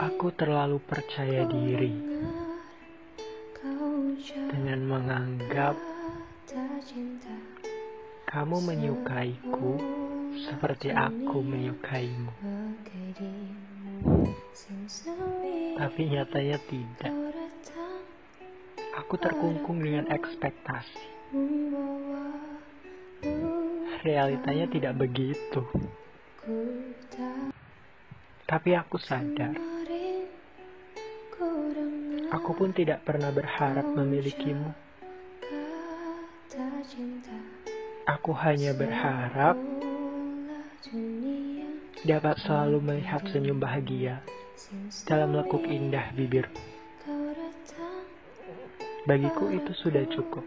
Aku terlalu percaya diri dengan menganggap kamu menyukaiku seperti aku menyukaimu. Tapi nyatanya tidak. Aku terkungkung dengan ekspektasi. Realitanya tidak begitu. Tapi aku sadar. Aku pun tidak pernah berharap memilikimu. Aku hanya berharap dapat selalu melihat senyum bahagia dalam lekuk indah bibir. Bagiku itu sudah cukup.